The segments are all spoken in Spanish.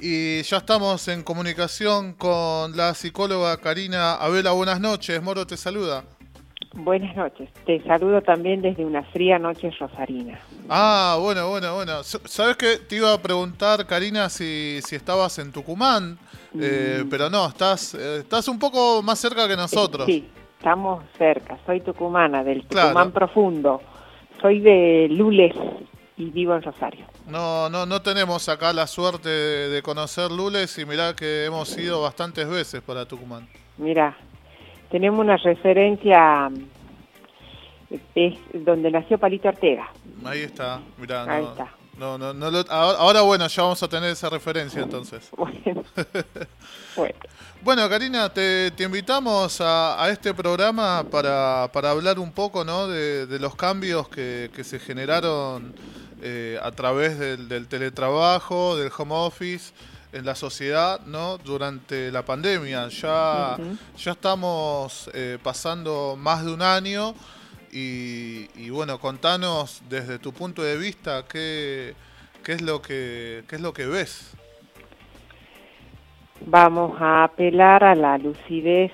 Y ya estamos en comunicación con la psicóloga Karina Abela. Buenas noches, Moro te saluda. Buenas noches, te saludo también desde una fría noche rosarina. Ah, bueno, bueno, bueno. ¿Sabes qué? Te iba a preguntar, Karina, si, si estabas en Tucumán, eh, mm. pero no, estás, eh, estás un poco más cerca que nosotros. Sí, estamos cerca. Soy tucumana, del Tucumán profundo. Soy de Lules y vivo en Rosario. No, no, no tenemos acá la suerte de, conocer Lules y mirá que hemos ido bastantes veces para Tucumán. Mira, tenemos una referencia es donde nació Palito Ortega. Ahí está, mirá. Ahí está. No, no, no ahora, bueno, ya vamos a tener esa referencia entonces. Bueno. bueno. Karina, te, invitamos a, este programa para, para hablar un poco ¿no? de, los cambios que, que se generaron eh, a través del, teletrabajo, del home office en la sociedad, ¿no? Durante la pandemia. Ya, ya estamos eh, pasando más de un año y, bueno, contanos desde tu punto de vista qué, qué es lo que qué es lo que ves. Vamos a apelar a la lucidez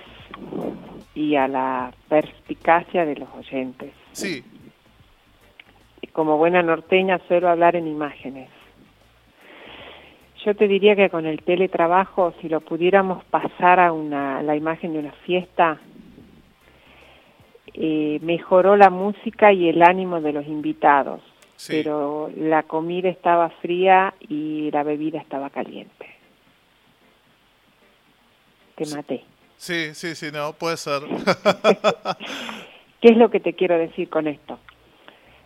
y a la perspicacia de los oyentes. Sí, como buena norteña suelo hablar en imágenes. Yo te diría que con el teletrabajo, si lo pudiéramos pasar a una, la imagen de una fiesta, eh, mejoró la música y el ánimo de los invitados, pero la comida estaba fría y la bebida estaba caliente. Te maté. Sí, sí, sí, no, puede ser. ¿Qué es lo que te quiero decir con esto?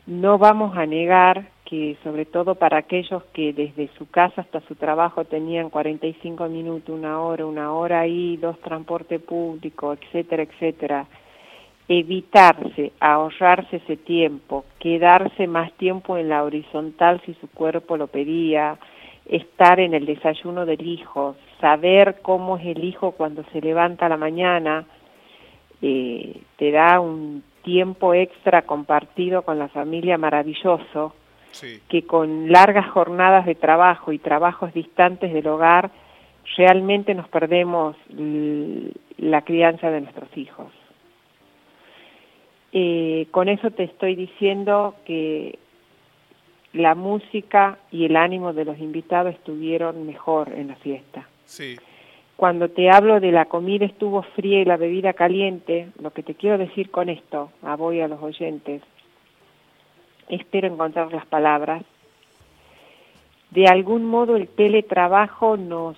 No vamos a negar que sobre todo para aquellos que desde su casa hasta su trabajo tenían 45 minutos, una hora, una hora ahí, dos transporte público, etcétera, etcétera, evitarse, ahorrarse ese tiempo, quedarse más tiempo en la horizontal si su cuerpo lo pedía, estar en el desayuno del hijo, saber cómo es el hijo cuando se levanta a la mañana, eh, te da un tiempo extra compartido con la familia maravilloso, que con largas jornadas de trabajo y trabajos distantes del hogar, realmente nos perdemos la crianza de nuestros hijos. Eh, con eso te estoy diciendo que la música y el ánimo de los invitados estuvieron mejor en la fiesta. Sí. Cuando te hablo de la comida estuvo fría y la bebida caliente, lo que te quiero decir con esto, a voy a los oyentes, espero encontrar las palabras, de algún modo el teletrabajo nos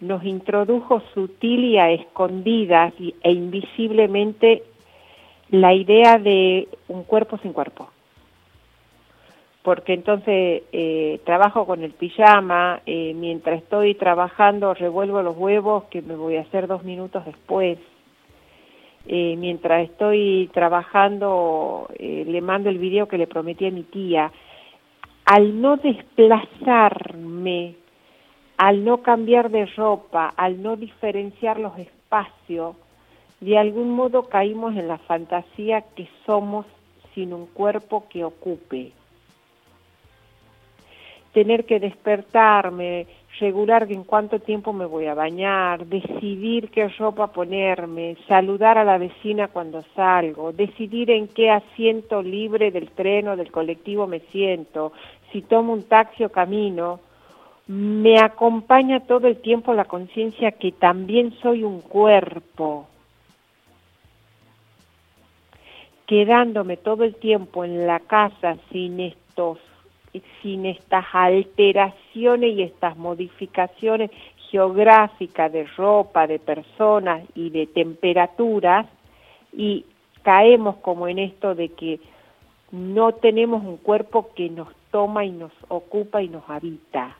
nos introdujo sutil y a escondidas e invisiblemente la idea de un cuerpo sin cuerpo porque entonces eh, trabajo con el pijama, eh, mientras estoy trabajando revuelvo los huevos que me voy a hacer dos minutos después, eh, mientras estoy trabajando le mando el video que le prometí a mi tía, al no desplazarme, al no cambiar de ropa, al no diferenciar los espacios, de algún modo caímos en la fantasía que somos sin un cuerpo que ocupe tener que despertarme, regular en cuánto tiempo me voy a bañar, decidir qué ropa ponerme, saludar a la vecina cuando salgo, decidir en qué asiento libre del tren o del colectivo me siento, si tomo un taxi o camino, me acompaña todo el tiempo la conciencia que también soy un cuerpo, quedándome todo el tiempo en la casa sin estos sin estas alteraciones y estas modificaciones geográficas de ropa, de personas y de temperaturas, y caemos como en esto de que no tenemos un cuerpo que nos toma y nos ocupa y nos habita.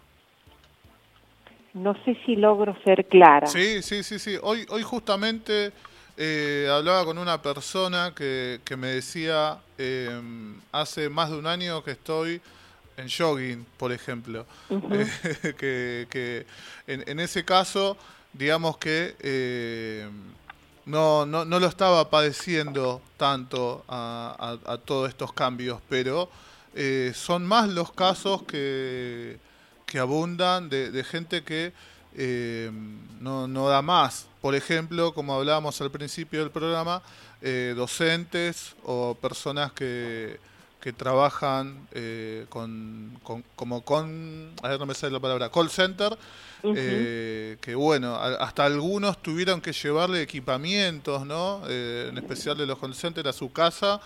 No sé si logro ser clara. Sí, sí, sí, sí. Hoy, hoy justamente eh, hablaba con una persona que, que me decía, eh, hace más de un año que estoy en jogging, por ejemplo. que, que en, ese caso, digamos que eh, no, no, no, lo estaba padeciendo tanto a, a, todos estos cambios, pero eh, son más los casos que, que abundan de, gente que eh, no, no, da más. Por ejemplo, como hablábamos al principio del programa, docentes o personas que, que trabajan con, como con, a ver, no me sale la palabra, call center, que bueno, hasta algunos tuvieron que llevarle equipamientos, ¿no? en especial de los call centers a su casa,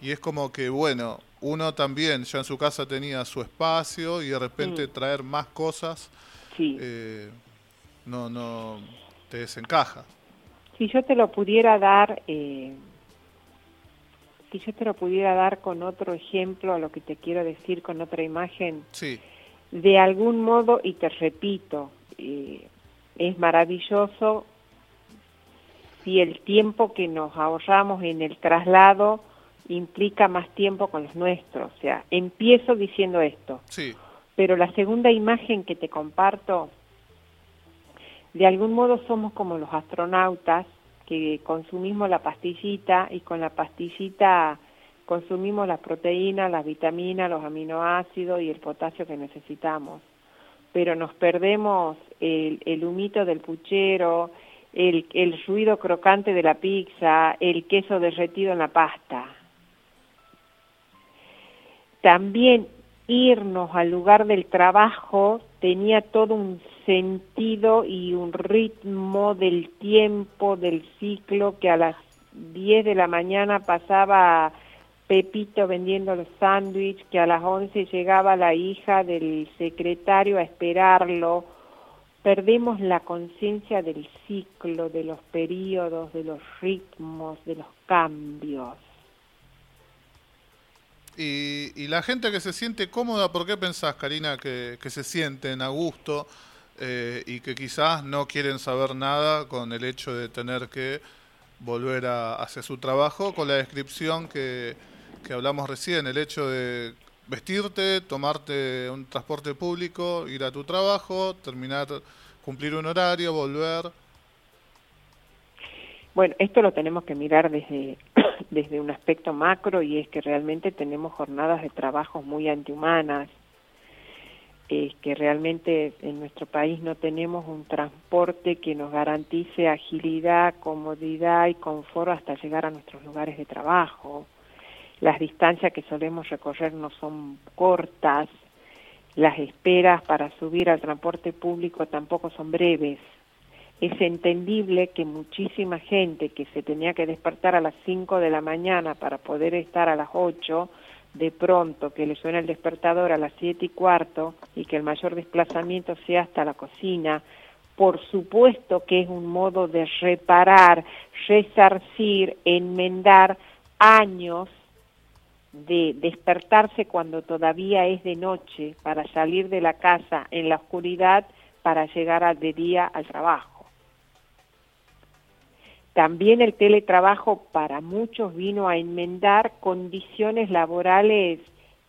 y es como que, bueno, uno también ya en su casa tenía su espacio y de repente traer más cosas eh, no no te desencaja. Si yo te lo pudiera dar eh, si yo te lo pudiera dar con otro ejemplo a lo que te quiero decir con otra imagen sí. de algún modo y te repito eh, es maravilloso si el tiempo que nos ahorramos en el traslado implica más tiempo con los nuestros. O sea, empiezo diciendo esto. Sí. Pero la segunda imagen que te comparto, de algún modo somos como los astronautas que consumimos la pastillita y con la pastillita consumimos las proteínas, las vitaminas, los aminoácidos y el potasio que necesitamos. Pero nos perdemos el, el humito del puchero, el, el ruido crocante de la pizza, el queso derretido en la pasta también irnos al lugar del trabajo tenía todo un sentido y un ritmo del tiempo, del ciclo, que a las 10 de la mañana pasaba Pepito vendiendo los sándwiches, que a las 11 llegaba la hija del secretario a esperarlo. Perdemos la conciencia del ciclo, de los periodos, de los ritmos, de los cambios. Y, la gente que se siente cómoda, ¿por qué pensás, Karina, que, se sienten a gusto eh, y que quizás no quieren saber nada con el hecho de tener que volver a hacer su trabajo? Con la descripción que, que hablamos recién, el hecho de vestirte, tomarte un transporte público, ir a tu trabajo, terminar, cumplir un horario, volver. Bueno, esto lo tenemos que mirar desde, desde un aspecto macro y es que realmente tenemos jornadas de trabajo muy antihumanas, es que realmente en nuestro país no tenemos un transporte que nos garantice agilidad, comodidad y confort hasta llegar a nuestros lugares de trabajo. Las distancias que solemos recorrer no son cortas, las esperas para subir al transporte público tampoco son breves es entendible que muchísima gente que se tenía que despertar a las 5 de la mañana para poder estar a las 8, de pronto que le suena el despertador a las 7 y cuarto y que el mayor desplazamiento sea hasta la cocina, por supuesto que es un modo de reparar, resarcir, enmendar años de despertarse cuando todavía es de noche para salir de la casa en la oscuridad para llegar de día al trabajo. También el teletrabajo para muchos vino a enmendar condiciones laborales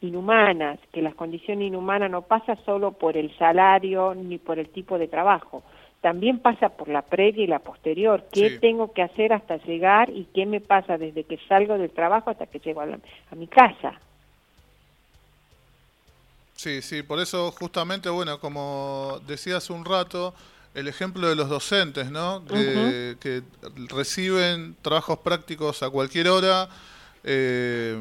inhumanas, que las condiciones inhumanas no pasa solo por el salario ni por el tipo de trabajo, también pasa por la previa y la posterior. ¿Qué tengo que hacer hasta llegar y qué me pasa desde que salgo del trabajo hasta que llego a, a mi casa? Sí, sí, por eso justamente, bueno, como decía hace un rato, el ejemplo de los docentes, ¿no? Que, reciben trabajos prácticos a cualquier hora eh,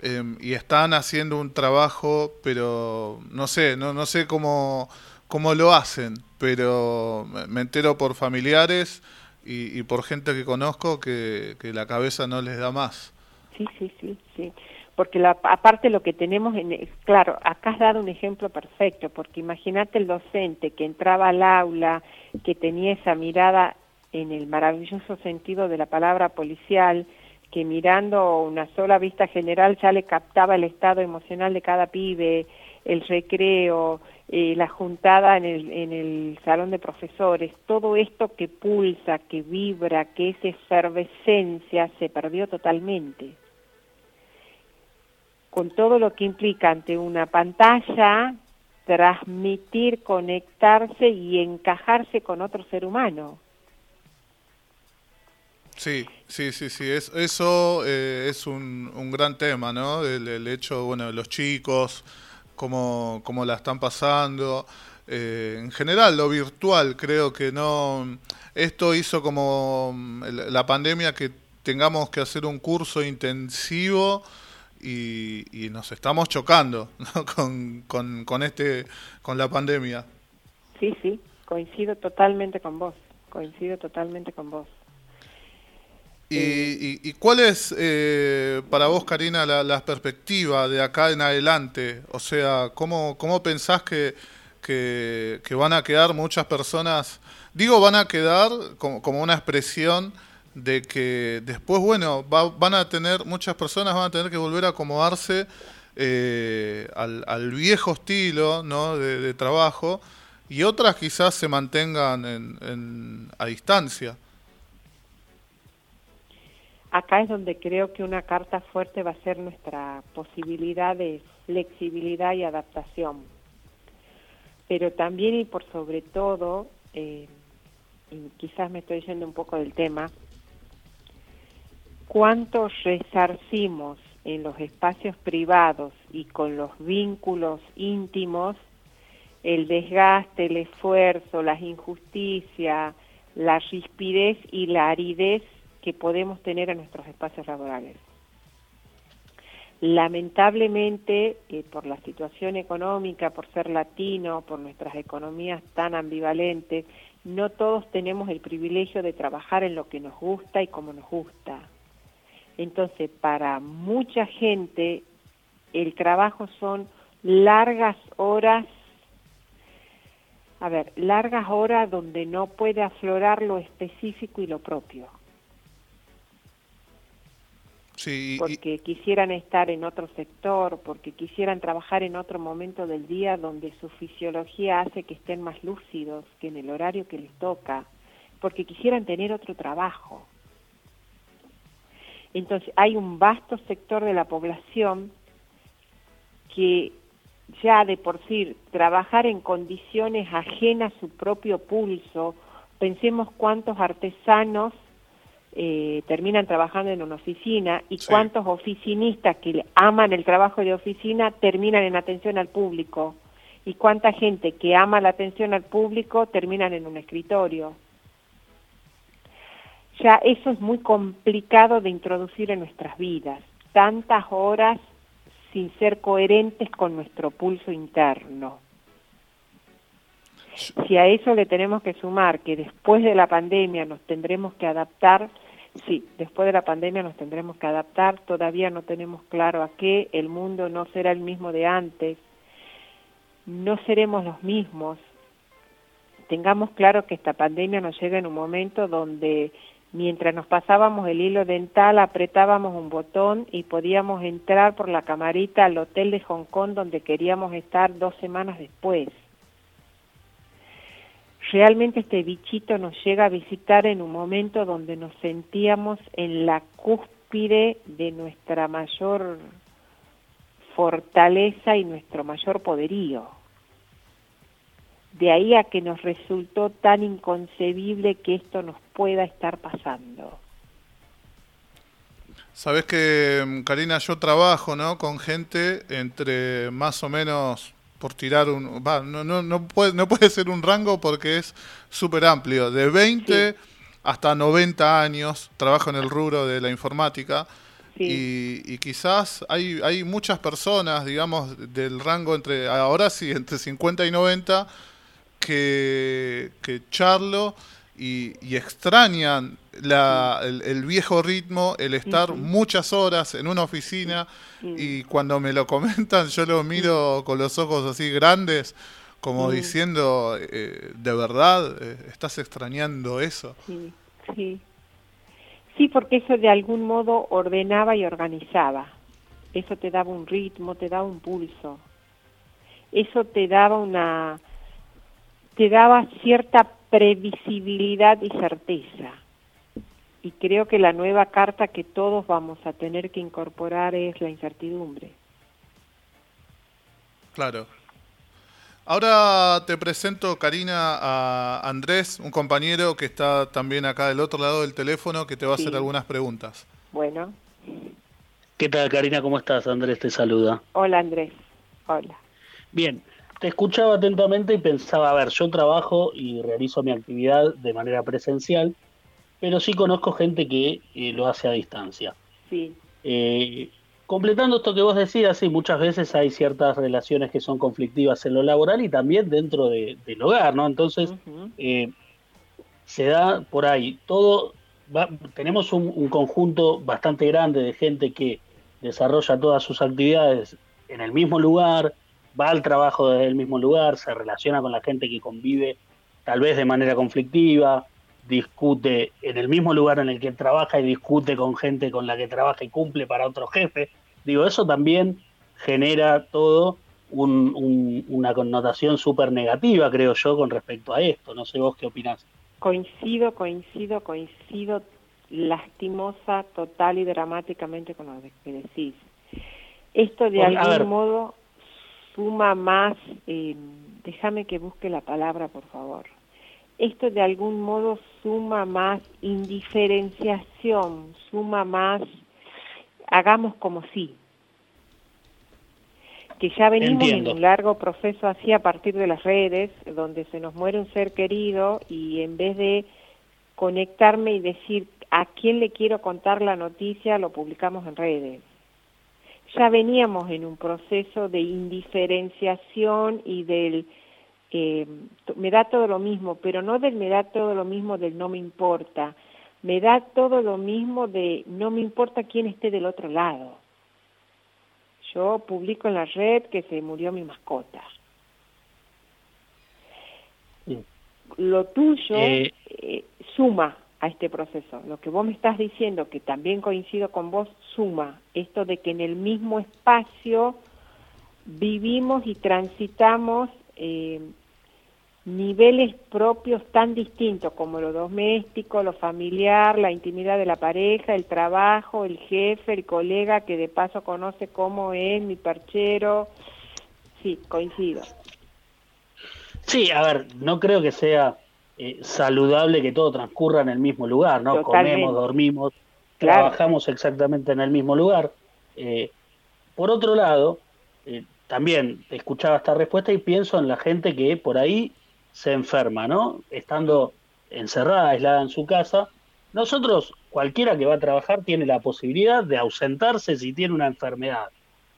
em, y están haciendo un trabajo, pero no sé, no, no sé cómo, cómo lo hacen, pero me entero por familiares y, por gente que conozco que, que la cabeza no les da más. Sí, sí, sí, sí porque la, aparte lo que tenemos, en, claro, acá has dado un ejemplo perfecto, porque imagínate el docente que entraba al aula, que tenía esa mirada en el maravilloso sentido de la palabra policial, que mirando una sola vista general ya le captaba el estado emocional de cada pibe, el recreo, eh, la juntada en el, en el salón de profesores, todo esto que pulsa, que vibra, que es efervescencia, se perdió totalmente con todo lo que implica ante una pantalla, transmitir, conectarse y encajarse con otro ser humano. Sí, sí, sí, sí. Es, eso eh, es un, un, gran tema, ¿no? El, hecho, bueno, de los chicos, cómo, cómo la están pasando. Eh, en general, lo virtual, creo que no. Esto hizo como mm, la pandemia que tengamos que hacer un curso intensivo y, nos estamos chocando con, con, con, este, con la pandemia. Sí, sí, coincido totalmente con vos, coincido totalmente con vos. ¿Y, y, cuál es eh, para vos, Karina, la, perspectiva de acá en adelante? O sea, ¿cómo, cómo pensás que, que, van a quedar muchas personas? Digo, van a quedar como, como una expresión de que después, bueno, van a tener, muchas personas van a tener que volver a acomodarse eh, al, viejo estilo ¿no? de, trabajo y otras quizás se mantengan en, a distancia. Acá es donde creo que una carta fuerte va a ser nuestra posibilidad de flexibilidad y adaptación. Pero también y por sobre todo, eh, y quizás me estoy yendo un poco del tema, cuánto resarcimos en los espacios privados y con los vínculos íntimos el desgaste, el esfuerzo, las injusticias, la rispidez y la aridez que podemos tener en nuestros espacios laborales. Lamentablemente, eh, por la situación económica, por ser latino, por nuestras economías tan ambivalentes, no todos tenemos el privilegio de trabajar en lo que nos gusta y como nos gusta. Entonces, para mucha gente, el trabajo son largas horas, a ver, largas horas donde no puede aflorar lo específico y lo propio. Sí, porque quisieran estar en otro sector, porque quisieran trabajar en otro momento del día donde su fisiología hace que estén más lúcidos que en el horario que les toca, porque quisieran tener otro trabajo. Entonces hay un vasto sector de la población que ya de por sí trabajar en condiciones ajenas a su propio pulso, pensemos cuántos artesanos eh, terminan trabajando en una oficina y cuántos oficinistas que aman el trabajo de oficina terminan en atención al público y cuánta gente que ama la atención al público terminan en un escritorio ya eso es muy complicado de introducir en nuestras vidas, tantas horas sin ser coherentes con nuestro pulso interno. Si a eso le tenemos que sumar que después de la pandemia nos tendremos que adaptar, sí, después de la pandemia nos tendremos que adaptar, todavía no tenemos claro a qué, el mundo no será el mismo de antes, no seremos los mismos. Tengamos claro que esta pandemia nos llega en un momento donde Mientras nos pasábamos el hilo dental, apretábamos un botón y podíamos entrar por la camarita al hotel de Hong Kong donde queríamos estar dos semanas después. Realmente este bichito nos llega a visitar en un momento donde nos sentíamos en la cúspide de nuestra mayor fortaleza y nuestro mayor poderío de ahí a que nos resultó tan inconcebible que esto nos pueda estar pasando. Sabes que, mm, Karina, yo trabajo ¿no? con gente entre más o menos, por tirar un... no, no, no, puede, no puede ser un rango porque es súper amplio, de 20 hasta 90 años, trabajo en el rubro de la informática. Y, y, quizás hay, hay muchas personas, digamos, del rango entre, ahora sí, entre 50 y 90, que, que charlo y, extrañan la, el, viejo ritmo, el estar muchas horas en una oficina y cuando me lo comentan yo lo miro con los ojos así grandes, como diciendo, eh, ¿de verdad eh, estás extrañando eso? Sí, sí. Sí, porque eso de algún modo ordenaba y organizaba. Eso te daba un ritmo, te daba un pulso. Eso te daba una, te daba cierta previsibilidad y certeza. Y creo que la nueva carta que todos vamos a tener que incorporar es la incertidumbre. Claro. Ahora te presento, Karina, a Andrés, un compañero que está también acá del otro lado del teléfono, que te va a hacer algunas preguntas. Bueno. ¿Qué tal, Karina? ¿Cómo estás? Andrés te saluda. Hola, Andrés. Hola. Bien, te escuchaba atentamente y pensaba, a ver, yo trabajo y realizo mi actividad de manera presencial, pero sí conozco gente que eh, lo hace a distancia. Sí. Eh, completando esto que vos decías, sí, muchas veces hay ciertas relaciones que son conflictivas en lo laboral y también dentro del hogar, ¿no? Entonces, eh, se da por ahí todo, tenemos un, conjunto bastante grande de gente que desarrolla todas sus actividades en el mismo lugar, va al trabajo desde el mismo lugar, se relaciona con la gente que convive tal vez de manera conflictiva, discute en el mismo lugar en el que trabaja y discute con gente con la que trabaja y cumple para otro jefe. Digo, eso también genera todo una connotación súper negativa, creo yo, con respecto a esto. No sé vos qué opinás. Coincido, coincido, coincido lastimosa, total y dramáticamente con lo que decís. Esto de algún modo suma más, eh, déjame que busque la palabra, por favor. Esto de algún modo suma más indiferenciación, suma más hagamos como sí. Que ya venimos en un largo proceso así a partir de las redes, donde se nos muere un ser querido y en vez de conectarme y decir a quién le quiero contar la noticia, lo publicamos en redes. Ya veníamos en un proceso de indiferenciación y del eh, me da todo lo mismo, pero no del me da todo lo mismo del no me importa, me da todo lo mismo de no me importa quién esté del otro lado. Yo publico en la red que se murió mi mascota. Lo tuyo eh. Eh, suma a este proceso. Lo que vos me estás diciendo, que también coincido con vos, suma esto de que en el mismo espacio vivimos y transitamos eh, niveles propios tan distintos como lo doméstico, lo familiar, la intimidad de la pareja, el trabajo, el jefe, el colega que de paso conoce cómo es mi perchero. Sí, coincido. Sí, a ver, no creo que sea eh, saludable que todo transcurra en el mismo lugar, ¿no? Comemos, dormimos, trabajamos exactamente en el mismo lugar. Eh, por otro lado, eh, también escuchaba esta respuesta y pienso en la gente que por ahí se enferma, ¿no? Estando encerrada, aislada en su casa. Nosotros, cualquiera que va a trabajar, tiene la posibilidad de ausentarse si tiene una enfermedad.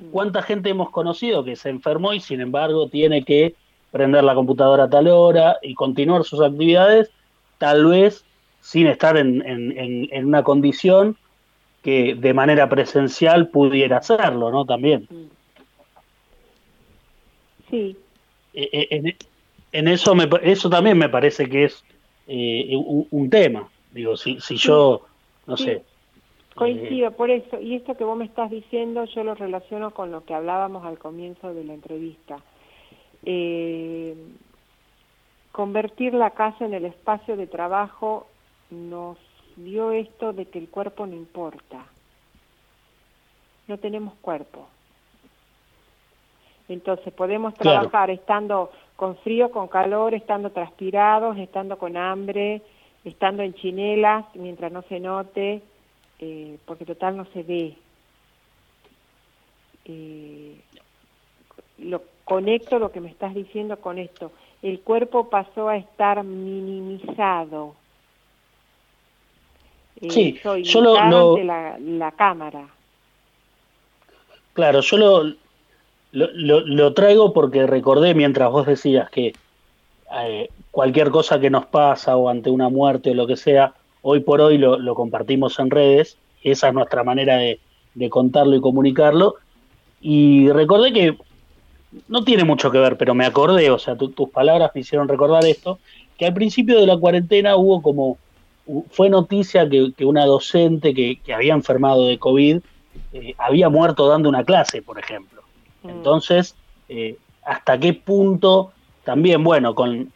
Mm. ¿Cuánta gente hemos conocido que se enfermó y sin embargo tiene que prender la computadora a tal hora y continuar sus actividades, tal vez sin estar en, en, una condición que de manera presencial pudiera hacerlo, ¿no? También. Mm. Sí. E, e, en eso me, eso también me parece que es eh, un, tema. Digo, si, si yo, no sé. Coincido, por eso. Y esto que vos me estás diciendo, yo lo relaciono con lo que hablábamos al comienzo de la entrevista. Eh, convertir la casa en el espacio de trabajo nos dio esto de que el cuerpo no importa. No tenemos cuerpo. Entonces podemos trabajar estando con frío, con calor, estando transpirados, estando con hambre, estando en chinelas mientras no se note, eh, porque total no se ve. Eh, lo conecto lo que me estás diciendo con esto. El cuerpo pasó a estar minimizado. Eh, sí, soy yo lo, la, la cámara. Claro, yo lo, lo, lo, traigo porque recordé mientras vos decías que eh, cualquier cosa que nos pasa o ante una muerte o lo que sea, hoy por hoy lo, lo compartimos en redes, esa es nuestra manera de, de contarlo y comunicarlo. Y recordé que no tiene mucho que ver, pero me acordé, o sea, tus palabras me hicieron recordar esto, que al principio de la cuarentena hubo como, fue noticia que, que una docente que, que, había enfermado de COVID eh, había muerto dando una clase, por ejemplo. Mm. Entonces, eh, ¿hasta qué punto también, bueno, con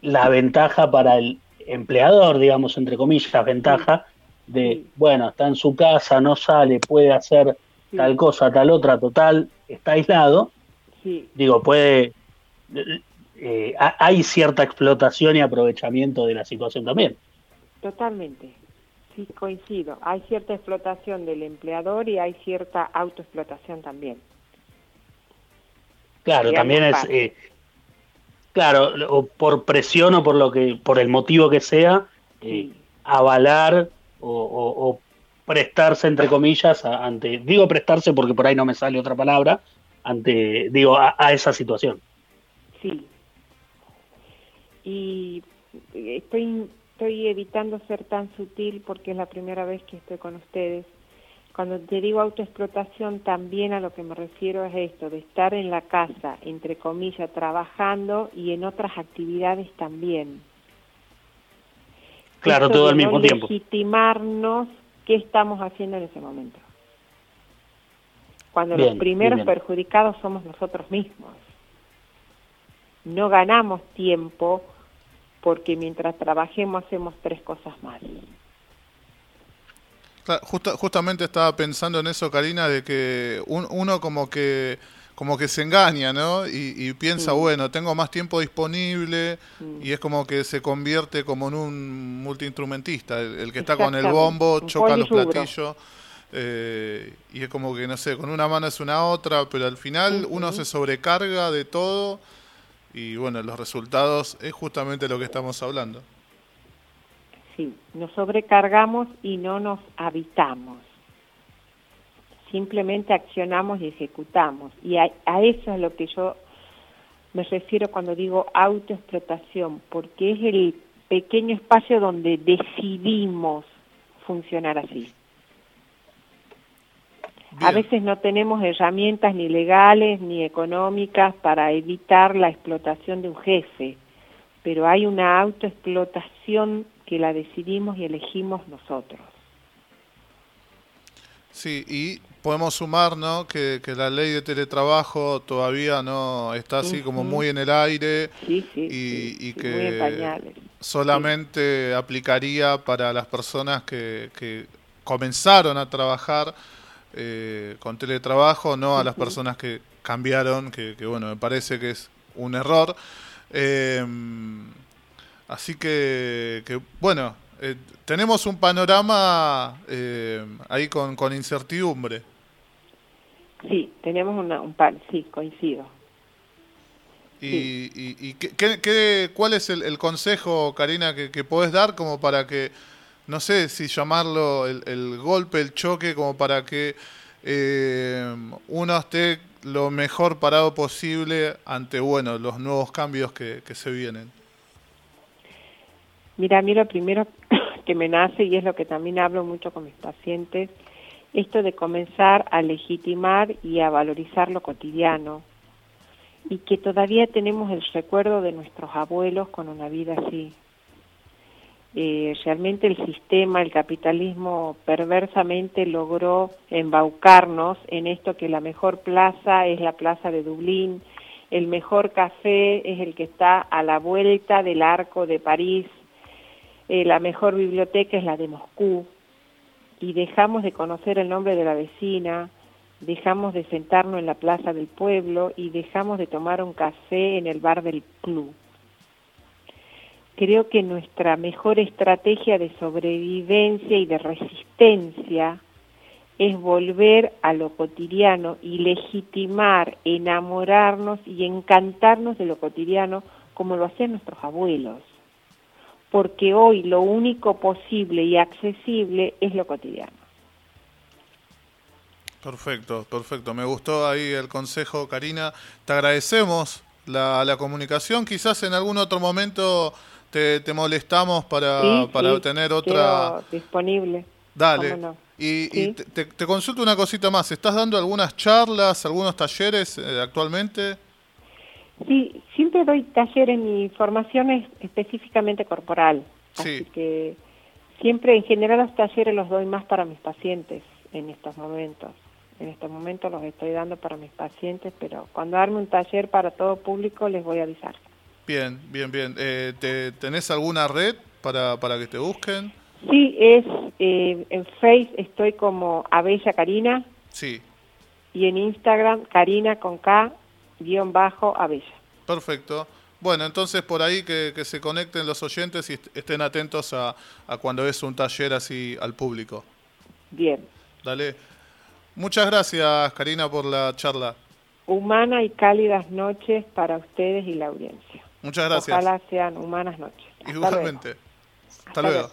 la ventaja para el empleador, digamos, entre comillas, ventaja de, bueno, está en su casa, no sale, puede hacer tal cosa, tal otra, total, está aislado, digo, puede eh, hay cierta explotación y aprovechamiento de la situación también. Totalmente, sí, coincido. Hay cierta explotación del empleador y hay cierta autoexplotación también. Claro, también es, eh, claro, o por presión o por lo que, por el motivo que sea, eh, avalar o, prestarse entre comillas ante, digo prestarse porque por ahí no me sale otra palabra, ante, digo, a esa situación. Sí, y estoy, estoy evitando ser tan sutil porque es la primera vez que estoy con ustedes. Cuando te digo autoexplotación, también a lo que me refiero es esto, de estar en la casa, entre comillas, trabajando y en otras actividades también. Claro, todo al mismo tiempo. Legitimarnos qué estamos haciendo en ese momento. Cuando los primeros perjudicados somos nosotros mismos. No ganamos tiempo porque mientras trabajemos hacemos tres cosas más. justamente estaba pensando en eso, Karina, de que uno como que como que se engaña, ¿no? Y, piensa, bueno, tengo más tiempo disponible mm. y es como que se convierte como en un multiinstrumentista, el, que está con el bombo, choca los platillos. Eh, y es como que, no sé, con una mano es una otra, pero al final uno se sobrecarga de todo y bueno, los resultados es justamente lo que estamos hablando. Sí, nos sobrecargamos y no nos habitamos. Simplemente accionamos y ejecutamos. Y a, eso es lo que yo me refiero cuando digo autoexplotación, porque es el pequeño espacio donde decidimos funcionar así. A veces no tenemos herramientas ni legales ni económicas para evitar la explotación de un jefe, pero hay una autoexplotación que la decidimos y elegimos nosotros. Sí, y podemos sumar ¿no? que, la ley de teletrabajo todavía no está así como muy en el aire y, que solamente aplicaría para las personas que, que comenzaron a trabajar eh, con teletrabajo, no a las personas que cambiaron, que, bueno, me parece que es un error. Eh, así que, bueno, eh, tenemos un panorama ahí con, con, incertidumbre. Sí, tenemos una, un pan, sí, coincido. ¿Y, y, qué, cuál es el, consejo, Karina, que, que podés dar como para que no sé si llamarlo el, golpe, el choque, como para que eh, uno esté lo mejor parado posible ante bueno los nuevos cambios que, se vienen. Mira, a mí lo primero que me nace, y es lo que también hablo mucho con mis pacientes, esto de comenzar a legitimar y a valorizar lo cotidiano, y que todavía tenemos el recuerdo de nuestros abuelos con una vida así, eh, realmente el sistema, el capitalismo perversamente logró embaucarnos en esto que la mejor plaza es la plaza de Dublín, el mejor café es el que está a la vuelta del arco de París, eh, la mejor biblioteca es la de Moscú, y dejamos de conocer el nombre de la vecina, dejamos de sentarnos en la plaza del pueblo y dejamos de tomar un café en el bar del club creo que nuestra mejor estrategia de sobrevivencia y de resistencia es volver a lo cotidiano y legitimar, enamorarnos y encantarnos de lo cotidiano como lo hacían nuestros abuelos. Porque hoy lo único posible y accesible es lo cotidiano. Perfecto, perfecto. Me gustó ahí el consejo, Karina. Te agradecemos la, comunicación. Quizás en algún otro momento te, molestamos para, para tener otra... disponible. Dale. Y, te, consulto una cosita más. ¿Estás dando algunas charlas, algunos talleres eh, actualmente? Sí, siempre doy talleres. Mi formación es específicamente corporal. Así que siempre, en general, los talleres los doy más para mis pacientes en estos momentos. En estos momentos los estoy dando para mis pacientes, pero cuando arme un taller para todo público les voy a avisar. Bien, bien, bien. Eh, ¿te, ¿Tenés alguna red para, para que te busquen? Sí, es eh, en Face estoy como Abella Karina. Sí. Y en Instagram Karina con K guion bajo Abella. Perfecto. Bueno, entonces por ahí que, se conecten los oyentes y estén atentos a, a cuando es un taller así al público. Bien. Dale. Muchas gracias, Karina, por la charla. Humana y cálidas noches para ustedes y la audiencia. Muchas gracias. Ojalá sean humanas noches. Igualmente. Hasta, luego.